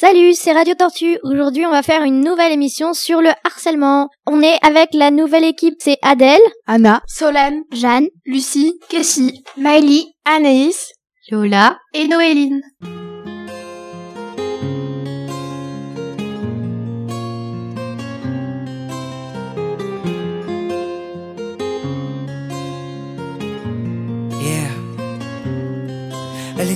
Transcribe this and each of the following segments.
Salut, c'est Radio Tortue. Aujourd'hui, on va faire une nouvelle émission sur le harcèlement. On est avec la nouvelle équipe, c'est Adèle, Anna, Solène, Jeanne, Lucie, Kessie, Miley, Anaïs, Lola et Noéline.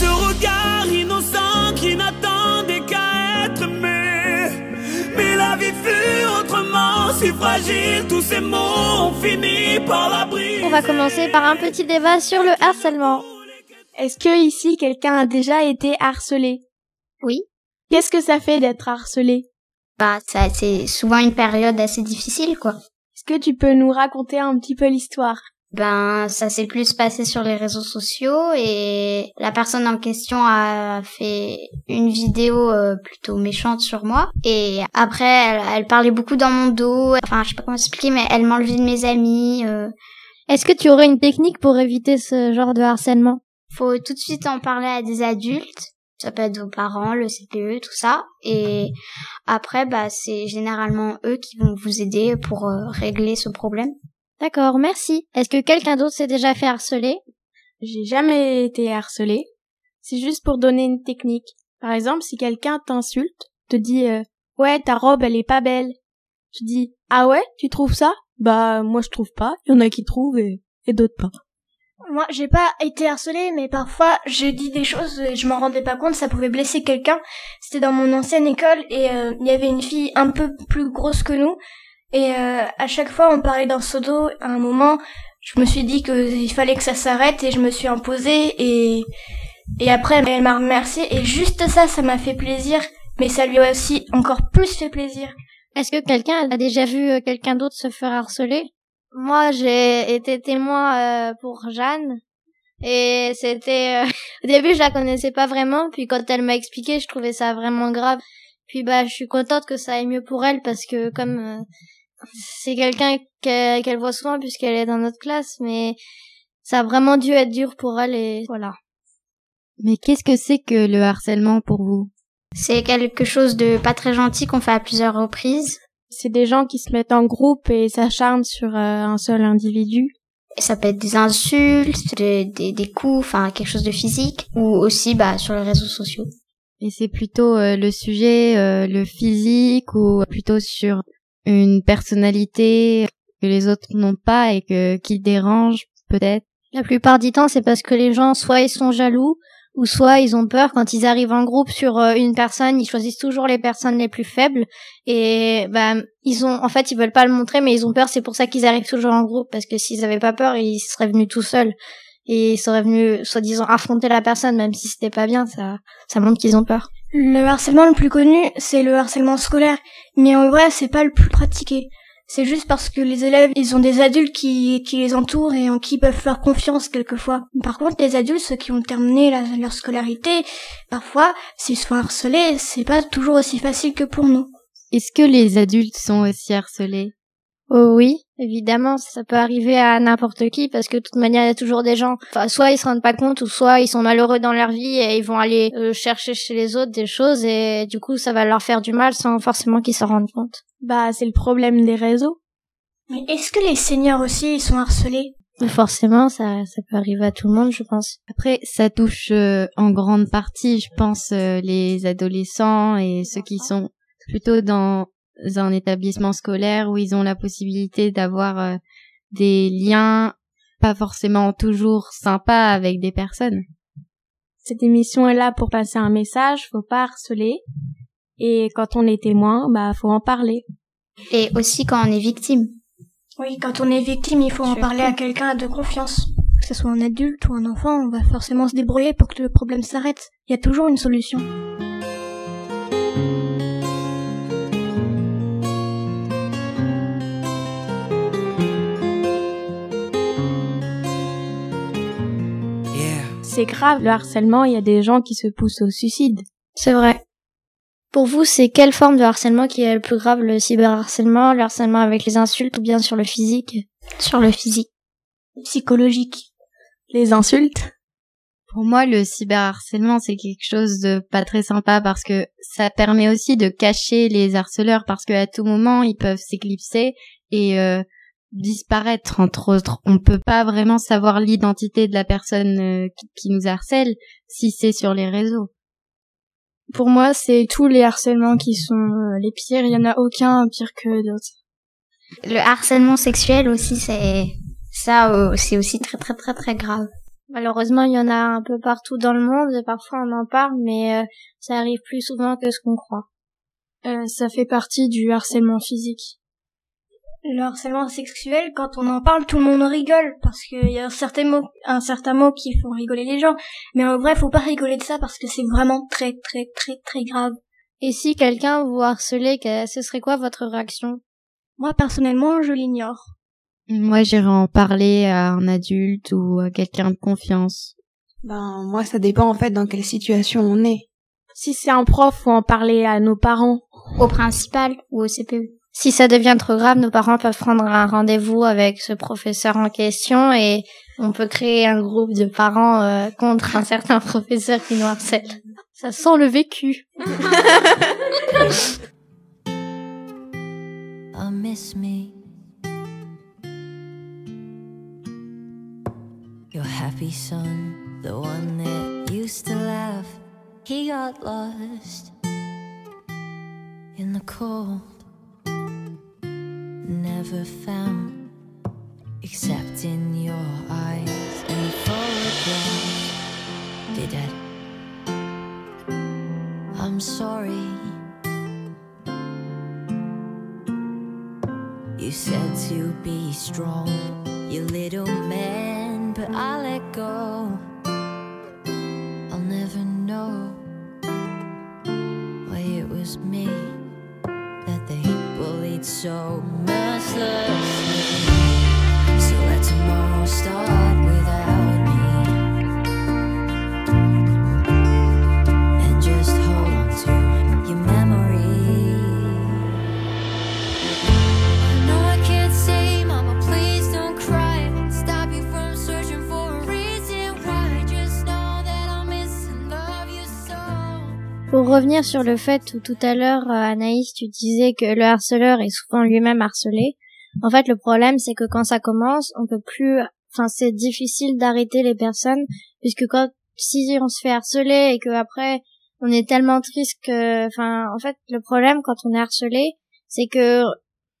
ce regard innocent qui n'attendait qu'à être aimé. Mais la vie fut autrement si fragile, tous ces mots ont fini par la briser. on va commencer par un petit débat sur le harcèlement. est-ce que ici quelqu'un a déjà été harcelé? Oui. Qu'est-ce que ça fait d'être harcelé? Bah, ça, c'est souvent une période assez difficile, quoi. Est-ce que tu peux nous raconter un petit peu l'histoire? Ben, ça s'est plus passé sur les réseaux sociaux et la personne en question a fait une vidéo euh, plutôt méchante sur moi et après elle, elle parlait beaucoup dans mon dos. Enfin, je sais pas comment expliquer, mais elle m'enlevait de mes amis. euh. Est-ce que tu aurais une technique pour éviter ce genre de harcèlement? Faut tout de suite en parler à des adultes. Ça peut être vos parents, le CPE, tout ça. Et après, bah, c'est généralement eux qui vont vous aider pour euh, régler ce problème. D'accord, merci. Est-ce que quelqu'un d'autre s'est déjà fait harceler? J'ai jamais été harcelé. C'est juste pour donner une technique. Par exemple, si quelqu'un t'insulte, te dit euh, ouais ta robe elle est pas belle, tu dis ah ouais tu trouves ça? Bah moi je trouve pas. Il y en a qui trouvent et, et d'autres pas. Moi, j'ai pas été harcelée, mais parfois, je dis des choses et je m'en rendais pas compte, ça pouvait blesser quelqu'un. C'était dans mon ancienne école et euh, il y avait une fille un peu plus grosse que nous. Et euh, à chaque fois, on parlait d'un seau d'eau. À un moment, je me suis dit qu'il fallait que ça s'arrête et je me suis imposée et et après, elle m'a remercié et juste ça, ça m'a fait plaisir. Mais ça lui a aussi encore plus fait plaisir. Est-ce que quelqu'un a déjà vu euh, quelqu'un d'autre se faire harceler? Moi, j'ai été témoin euh, pour Jeanne. Et c'était... euh, Au début, je la connaissais pas vraiment. Puis quand elle m'a expliqué, je trouvais ça vraiment grave. Puis bah, je suis contente que ça aille mieux pour elle parce que comme euh, c'est quelqu'un qu'elle voit souvent puisqu'elle est dans notre classe, mais ça a vraiment dû être dur pour elle et voilà. Mais qu'est-ce que c'est que le harcèlement pour vous? C'est quelque chose de pas très gentil qu'on fait à plusieurs reprises. C'est des gens qui se mettent en groupe et s'acharnent sur euh, un seul individu. Et ça peut être des insultes, des, des, des coups, enfin quelque chose de physique, ou aussi bah, sur les réseaux sociaux. Et c'est plutôt euh, le sujet, euh, le physique, ou plutôt sur une personnalité que les autres n'ont pas et que qui dérange peut-être. La plupart du temps, c'est parce que les gens, soit ils sont jaloux, ou soit ils ont peur. Quand ils arrivent en groupe sur euh, une personne, ils choisissent toujours les personnes les plus faibles. Et bah ils ont en fait ils veulent pas le montrer mais ils ont peur, c'est pour ça qu'ils arrivent toujours en groupe. Parce que s'ils avaient pas peur, ils seraient venus tout seuls. Et ils seraient venus soi-disant affronter la personne même si c'était pas bien, ça ça montre qu'ils ont peur. Le harcèlement le plus connu, c'est le harcèlement scolaire. Mais en vrai, c'est pas le plus pratiqué. C'est juste parce que les élèves, ils ont des adultes qui, les entourent et en qui peuvent faire confiance quelquefois. Par contre, les adultes, ceux qui ont terminé leur scolarité, parfois, s'ils sont harcelés, c'est pas toujours aussi facile que pour nous. Est-ce que les adultes sont aussi harcelés? Oh oui, évidemment, ça peut arriver à n'importe qui parce que de toute manière, il y a toujours des gens, enfin, soit ils se rendent pas compte ou soit ils sont malheureux dans leur vie et ils vont aller euh, chercher chez les autres des choses et du coup, ça va leur faire du mal sans forcément qu'ils s'en rendent compte. Bah c'est le problème des réseaux. Mais est-ce que les seniors aussi, ils sont harcelés? Forcément, ça, ça peut arriver à tout le monde, je pense. Après, ça touche euh, en grande partie, je pense, euh, les adolescents et ceux qui sont plutôt dans un établissement scolaire où ils ont la possibilité d'avoir euh, des liens pas forcément toujours sympas avec des personnes. Cette émission est là pour passer un message, faut pas harceler. Et quand on est témoin, bah faut en parler. Et aussi quand on est victime. Oui, quand on est victime, il faut en parler à quelqu'un de confiance. Que ce soit un adulte ou un enfant, on va forcément se débrouiller pour que le problème s'arrête. Il y a toujours une solution. C'est grave, le harcèlement, il y a des gens qui se poussent au suicide. C'est vrai. Pour vous, c'est quelle forme de harcèlement qui est le plus grave, le cyberharcèlement, le harcèlement avec les insultes ou bien sur le physique? Sur le physique. Psychologique. Les insultes? Pour moi, le cyberharcèlement, c'est quelque chose de pas très sympa parce que ça permet aussi de cacher les harceleurs parce qu'à tout moment, ils peuvent s'éclipser et euh, disparaître, entre autres. On peut pas vraiment savoir l'identité de la personne euh, qui, nous harcèle si c'est sur les réseaux. Pour moi, c'est tous les harcèlements qui sont euh, les pires. Il y en a aucun pire que d'autres. Le harcèlement sexuel aussi, c'est ça, euh, c'est aussi très très très très grave. Malheureusement, il y en a un peu partout dans le monde et parfois on en parle, mais euh, ça arrive plus souvent que ce qu'on croit. Euh, ça fait partie du harcèlement physique. Le harcèlement sexuel, quand on en parle, tout le monde rigole parce qu'il y a un certain mot, un certain mot qui font rigoler les gens. Mais en vrai, faut pas rigoler de ça parce que c'est vraiment très très très très grave. Et si quelqu'un vous harcelait, ce serait quoi votre réaction? Moi personnellement, je l'ignore. Moi, j'irai en parler à un adulte ou à quelqu'un de confiance. Ben, moi, ça dépend en fait dans quelle situation on est. Si c'est un prof, faut en parler à nos parents. Au principal ou au CPE. Si ça devient trop grave, nos parents peuvent prendre un rendez-vous avec ce professeur en question et on peut créer un groupe de parents euh, contre un certain professeur qui nous harcèle. Ça sent le vécu. I miss me. Your happy son, the one that used to laugh, he got lost in the cold. Never found, except in your eyes and photographs. They dead. I'm sorry. You said to be strong, you little man, but I let go. I'll never know why it was me that they bullied so mercilessly. Pour revenir sur le fait où tout à l'heure, euh, Anaïs, tu disais que le harceleur est souvent lui-même harcelé. En fait, le problème, c'est que quand ça commence, on peut plus, enfin, c'est difficile d'arrêter les personnes, puisque quand, si on se fait harceler et que après, on est tellement triste que, enfin, en fait, le problème quand on est harcelé, c'est que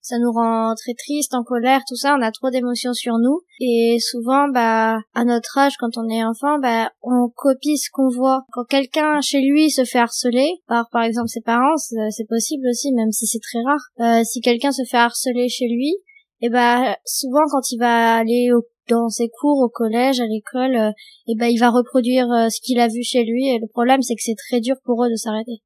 ça nous rend très triste, en colère, tout ça, on a trop d'émotions sur nous. Et souvent, bah, à notre âge, quand on est enfant, bah, on copie ce qu'on voit. Quand quelqu'un chez lui se fait harceler par, par exemple, ses parents, c'est c'est possible aussi, même si c'est très rare. Euh, si quelqu'un se fait harceler chez lui, et bah, souvent quand il va aller au- dans ses cours au collège, à l'école, euh, et ben il va reproduire euh, ce qu'il a vu chez lui. Et le problème, c'est que c'est très dur pour eux de s'arrêter.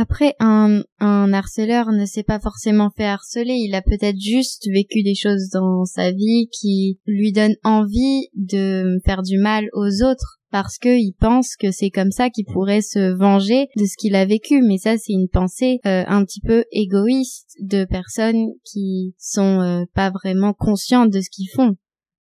Après, un, un harceleur ne s'est pas forcément fait harceler, il a peut-être juste vécu des choses dans sa vie qui lui donnent envie de faire du mal aux autres parce qu'il pense que c'est comme ça qu'il pourrait se venger de ce qu'il a vécu. Mais ça, c'est une pensée euh, un petit peu égoïste de personnes qui sont euh, pas vraiment conscientes de ce qu'ils font.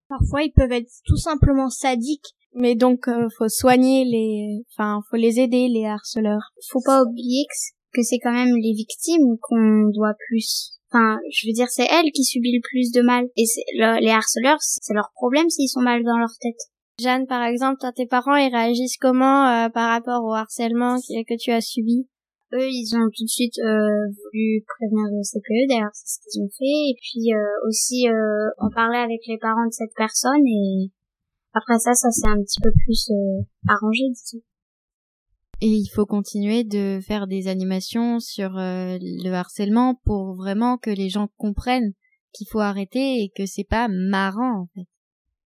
Parfois, ils peuvent être tout simplement sadiques. Mais donc, euh, faut soigner les, enfin, faut les aider, les harceleurs. Faut pas oublier que c'est quand même les victimes qu'on doit plus. Enfin, je veux dire, c'est elles qui subissent le plus de mal. Et c'est- le- les harceleurs, c'est leur problème s'ils sont mal dans leur tête. Jeanne, par exemple, toi, tes parents, ils réagissent comment euh, par rapport au harcèlement que, que tu as subi? Eux, ils ont tout de suite euh, voulu prévenir le CPE, d'ailleurs c'est ce qu'ils ont fait. Et puis euh, aussi, euh, on parlait avec les parents de cette personne et après ça, ça s'est un petit peu plus euh, arrangé, disons. Et il faut continuer de faire des animations sur euh, le harcèlement pour vraiment que les gens comprennent qu'il faut arrêter et que c'est pas marrant en fait.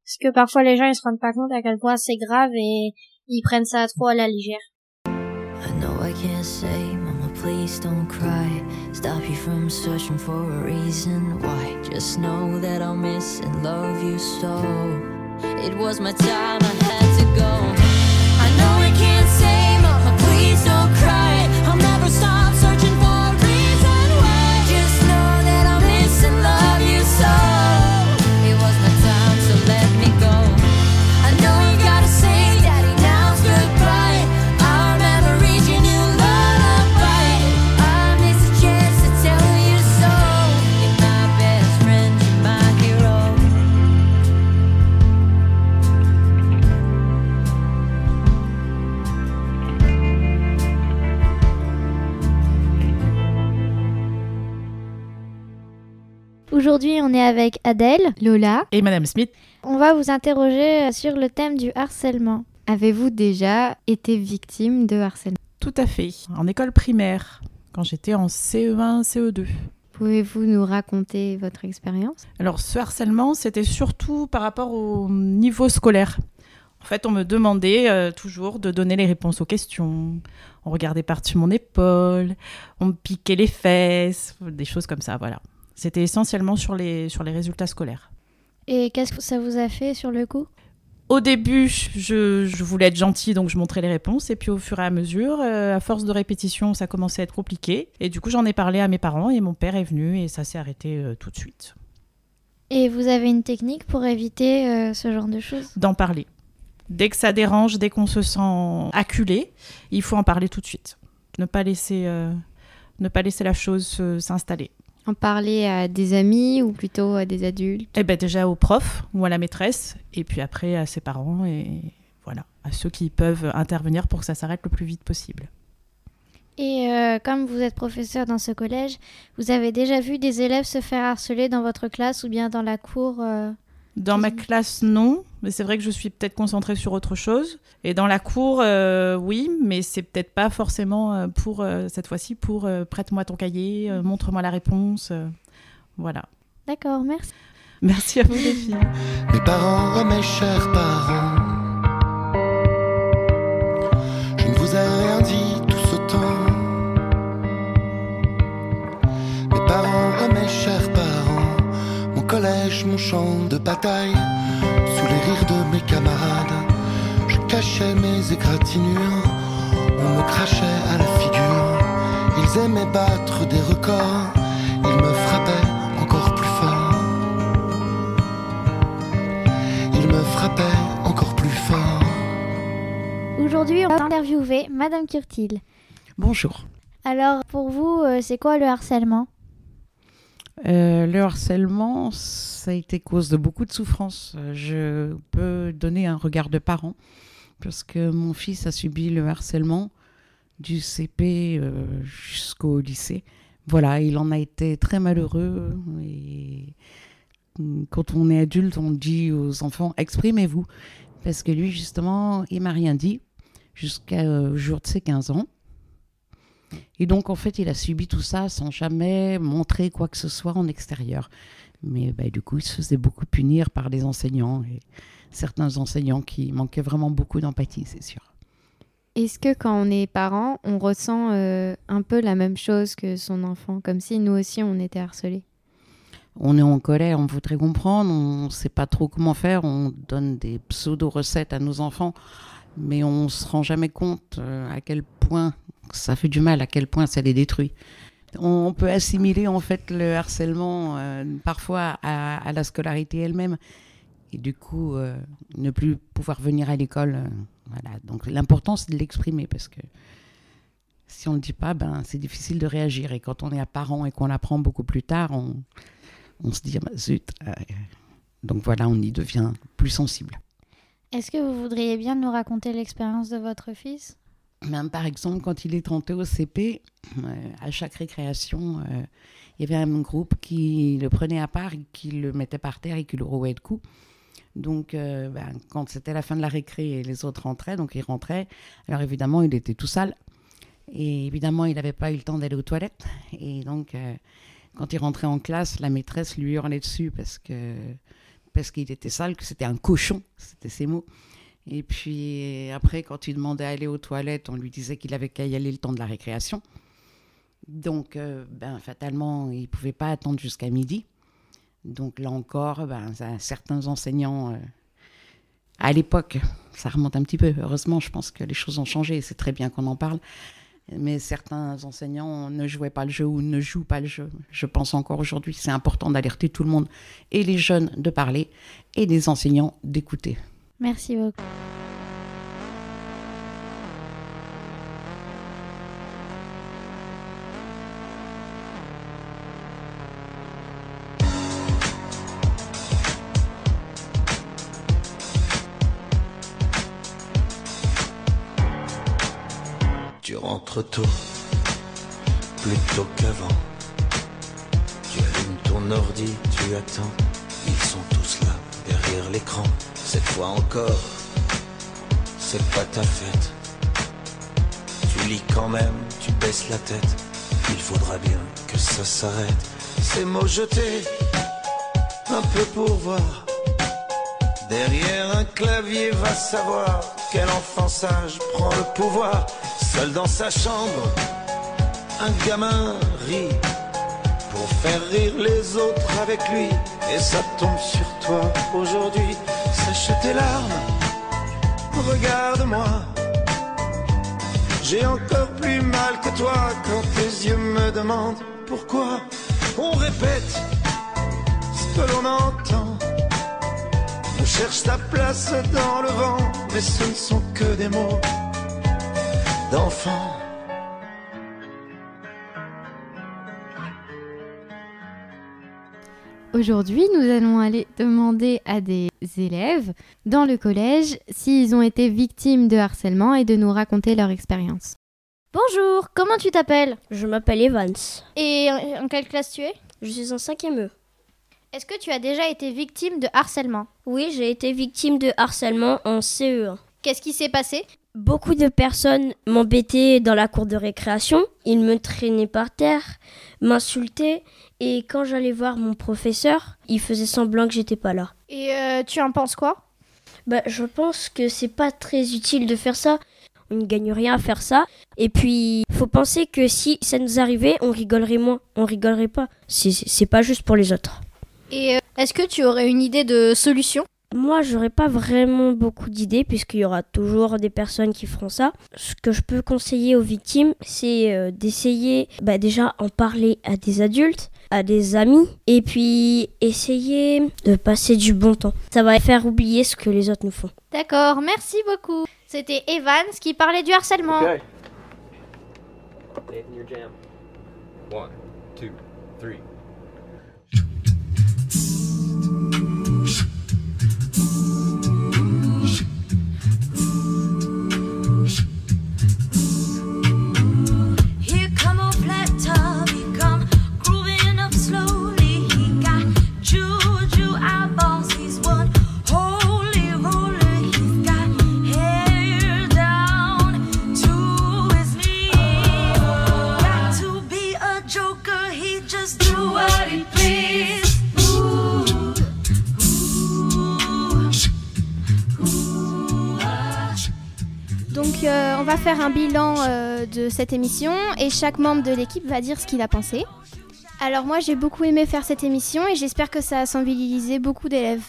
Parce que parfois, les gens, ils se rendent pas compte à quel point c'est grave et ils prennent ça trop à la légère. I know I can't say, Mama, please don't cry. Stop you from searching for a reason why. Just know that I'll miss and love you so. It was my time, I had Aujourd'hui, on est avec Adèle. Lola, Et Madame Smith, On va vous interroger euh, sur le thème du harcèlement. avez-vous déjà été victime de harcèlement? Tout à fait, en école primaire, quand j'étais en E CE1, CE2. Pouvez-vous nous raconter votre expérience? Alors ce harcèlement, c'était surtout par rapport au niveau scolaire. En fait, on me demandait euh, toujours de donner les réponses aux questions. On regardait par-dessus mon épaule, on me piquait les fesses, des choses comme ça, voilà. C'était essentiellement sur les, sur les résultats scolaires. Et qu'est-ce que ça vous a fait sur le coup? Au début, je, je voulais être gentille, donc je montrais les réponses. Et puis au fur et à mesure, euh, à force de répétition, ça commençait à être compliqué. Et du coup, j'en ai parlé à mes parents et mon père est venu et ça s'est arrêté euh, tout de suite. Et vous avez une technique pour éviter euh, ce genre de choses? D'en parler. Dès que ça dérange, dès qu'on se sent acculé, il faut en parler tout de suite. Ne pas laisser, ne pas laisser la chose se- s'installer. En parler à des amis ou plutôt à des adultes Eh ben déjà au prof ou à la maîtresse, et puis après à ses parents et voilà, à ceux qui peuvent intervenir pour que ça s'arrête le plus vite possible. Et euh, comme vous êtes professeur dans ce collège, vous avez déjà vu des élèves se faire harceler dans votre classe ou bien dans la cour euh, Dans ma classe, non, mais c'est vrai que je suis peut-être concentrée sur autre chose. Et dans la cour, euh, oui, mais c'est peut-être pas forcément euh, pour euh, cette fois-ci pour euh, prête-moi ton cahier, euh, montre-moi la réponse. euh, voilà. D'accord, merci. Merci à vous les filles. Mes parents, mes chers parents, mon champ de bataille, sous les rires de mes camarades, je cachais mes égratignures, on me crachait à la figure. Ils aimaient battre des records, ils me frappaient encore plus fort. Il me frappait encore plus fort. Aujourd'hui, on va interviewer Madame Curtil. Bonjour. Alors, pour vous, euh, c'est quoi le harcèlement? Euh, le harcèlement, ça a été cause de beaucoup de souffrances. Euh, Je peux donner un regard de parent parce que mon fils a subi le harcèlement du CP euh, jusqu'au lycée. Voilà, il en a été très malheureux et quand on est adulte, on dit aux enfants exprimez-vous parce que lui justement, il m'a rien dit jusqu'au jour de ses 15 ans. Et donc, en fait, il a subi tout ça sans jamais montrer quoi que ce soit en extérieur. Mais bah, du coup, il se faisait beaucoup punir par les enseignants et certains enseignants qui manquaient vraiment beaucoup d'empathie, c'est sûr. Est-ce que quand on est parent, on ressent euh, un peu la même chose que son enfant, comme si nous aussi on était harcelés? On est en colère, on voudrait comprendre, on ne sait pas trop comment faire, on donne des pseudo-recettes à nos enfants, mais on ne se rend jamais compte euh, à quel point ça fait du mal, à quel point ça les détruit. On peut assimiler en fait le harcèlement euh, parfois à, à la scolarité elle-même et du coup euh, ne plus pouvoir venir à l'école. euh, voilà. Donc l'important c'est de l'exprimer parce que si on ne le dit pas, ben, c'est difficile de réagir. Et quand on est parent et qu'on l'apprend beaucoup plus tard, on, on se dit, ah bah, zut. donc voilà, on y devient plus sensible. Est-ce que vous voudriez bien nous raconter l'expérience de votre fils? Même par exemple, quand il est entré au CP, euh, à chaque récréation, euh, il y avait un groupe qui le prenait à part, qui le mettait par terre et qui le rouait de coups. Donc, euh, ben, quand c'était la fin de la récré et les autres rentraient, donc il rentrait, alors évidemment, il était tout sale. Et évidemment, il n'avait pas eu le temps d'aller aux toilettes. Et donc, quand il rentrait en classe, la maîtresse lui hurlait dessus parce parce qu'il était sale, que c'était un cochon, c'était ses mots. Et puis après, quand il demandait à aller aux toilettes, on lui disait qu'il avait qu'à y aller le temps de la récréation. Donc, euh, ben, fatalement, il ne pouvait pas attendre jusqu'à midi. Donc là encore, ben, certains enseignants, euh, à l'époque, ça remonte un petit peu, heureusement, je pense que les choses ont changé, c'est très bien qu'on en parle. Mais certains enseignants ne jouaient pas le jeu ou ne jouent pas le jeu. Je pense encore aujourd'hui, c'est important d'alerter tout le monde, et les jeunes de parler, et les enseignants d'écouter. Merci beaucoup. Tu rentres tôt, plus tôt qu'avant. Tu allumes ton ton ordi, tu attends. Ils sont tous là, l'écran. Cette fois encore, c'est pas ta fête. Tu lis quand même, tu baisses la tête. Il faudra bien que ça s'arrête. Ces mots jetés, un peu pour voir. Derrière un clavier, va savoir quel enfant sage prend le pouvoir. Seul dans sa chambre, un gamin rit pour faire rire les autres avec lui. Et ça tombe sur toi aujourd'hui. Sèche tes larmes, regarde-moi. J'ai encore plus mal que toi quand tes yeux me demandent pourquoi. On répète ce que l'on entend. On cherche ta place dans le vent, mais ce ne sont que des mots d'enfant. Aujourd'hui, nous allons aller demander à des élèves dans le collège s'ils ont été victimes de harcèlement et de nous raconter leur expérience. Bonjour, comment tu t'appelles? Je m'appelle Evans. Et en quelle classe tu es? Je suis en 5e E. Est-ce que tu as déjà été victime de harcèlement? Oui, j'ai été victime de harcèlement en CE1. Qu'est-ce qui s'est passé? Beaucoup de personnes m'embêtaient dans la cour de récréation. Ils me traînaient par terre, m'insultaient. Et quand j'allais voir mon professeur, il faisait semblant que j'étais pas là. Et euh, tu en penses quoi? Bah, je pense que c'est pas très utile de faire ça. On ne gagne rien à faire ça. Et puis, faut penser que si ça nous arrivait, on rigolerait moins. On rigolerait pas. C'est- pas juste pour les autres. Et euh, est-ce que tu aurais une idée de solution? Moi, j'aurais pas vraiment beaucoup d'idées puisqu'il y aura toujours des personnes qui feront ça. Ce que je peux conseiller aux victimes, c'est euh, d'essayer bah, déjà en parler à des adultes, à des amis, et puis essayer de passer du bon temps. Ça va faire oublier ce que les autres nous font. D'accord, merci beaucoup. C'était Evans qui parlait du harcèlement. Okay. Nathan, your jam. One, two, three. Va faire un bilan euh, de cette émission et chaque membre de l'équipe va dire ce qu'il a pensé. Alors moi j'ai beaucoup aimé faire cette émission et j'espère que ça a sensibilisé beaucoup d'élèves.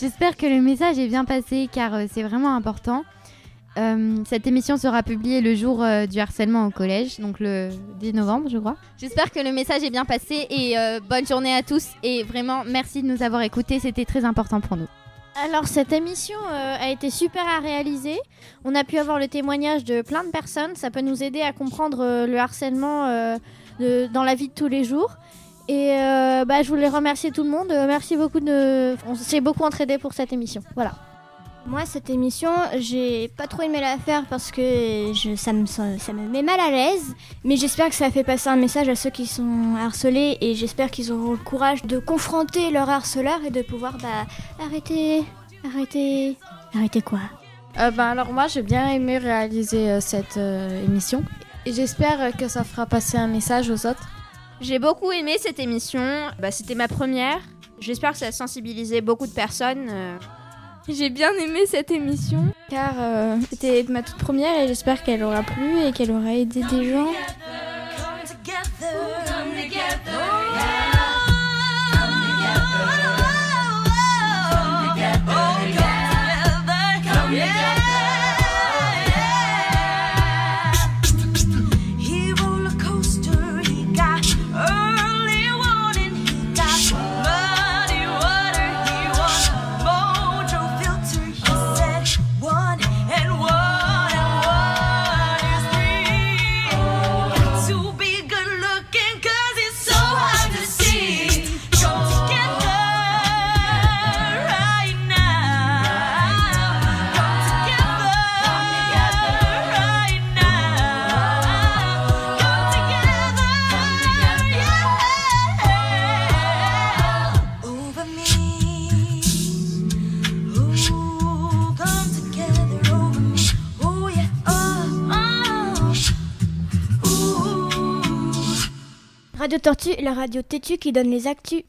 J'espère que le message est bien passé car euh, c'est vraiment important. Euh, cette émission sera publiée le jour euh, du harcèlement au collège, donc le 10 novembre, je crois. J'espère que le message est bien passé et euh, bonne journée à tous. Et vraiment, merci de nous avoir écoutés, c'était très important pour nous. Alors cette émission euh, a été super à réaliser. On a pu avoir le témoignage de plein de personnes. Ça peut nous aider à comprendre euh, le harcèlement euh, dans la vie de tous les jours. Et bah, je voulais remercier tout le monde. Merci beaucoup de. On s'est beaucoup entraidé pour cette émission. Voilà. Moi, cette émission, j'ai pas trop aimé la faire parce que je, ça, me, ça me met mal à l'aise. Mais j'espère que ça a fait passer un message à ceux qui sont harcelés et j'espère qu'ils auront le courage de confronter leur harceleur et de pouvoir bah, arrêter, arrêter, arrêter quoi? Euh, ben alors moi j'ai bien aimé réaliser euh, cette euh, émission et j'espère euh, que ça fera passer un message aux autres. J'ai beaucoup aimé cette émission. Bah, C'était ma première. J'espère que ça a sensibilisé beaucoup de personnes. J'ai bien aimé cette émission car euh, c'était ma toute première et j'espère qu'elle aura plu et qu'elle aura aidé des gens. Tortue, la radio têtue qui donne les actus.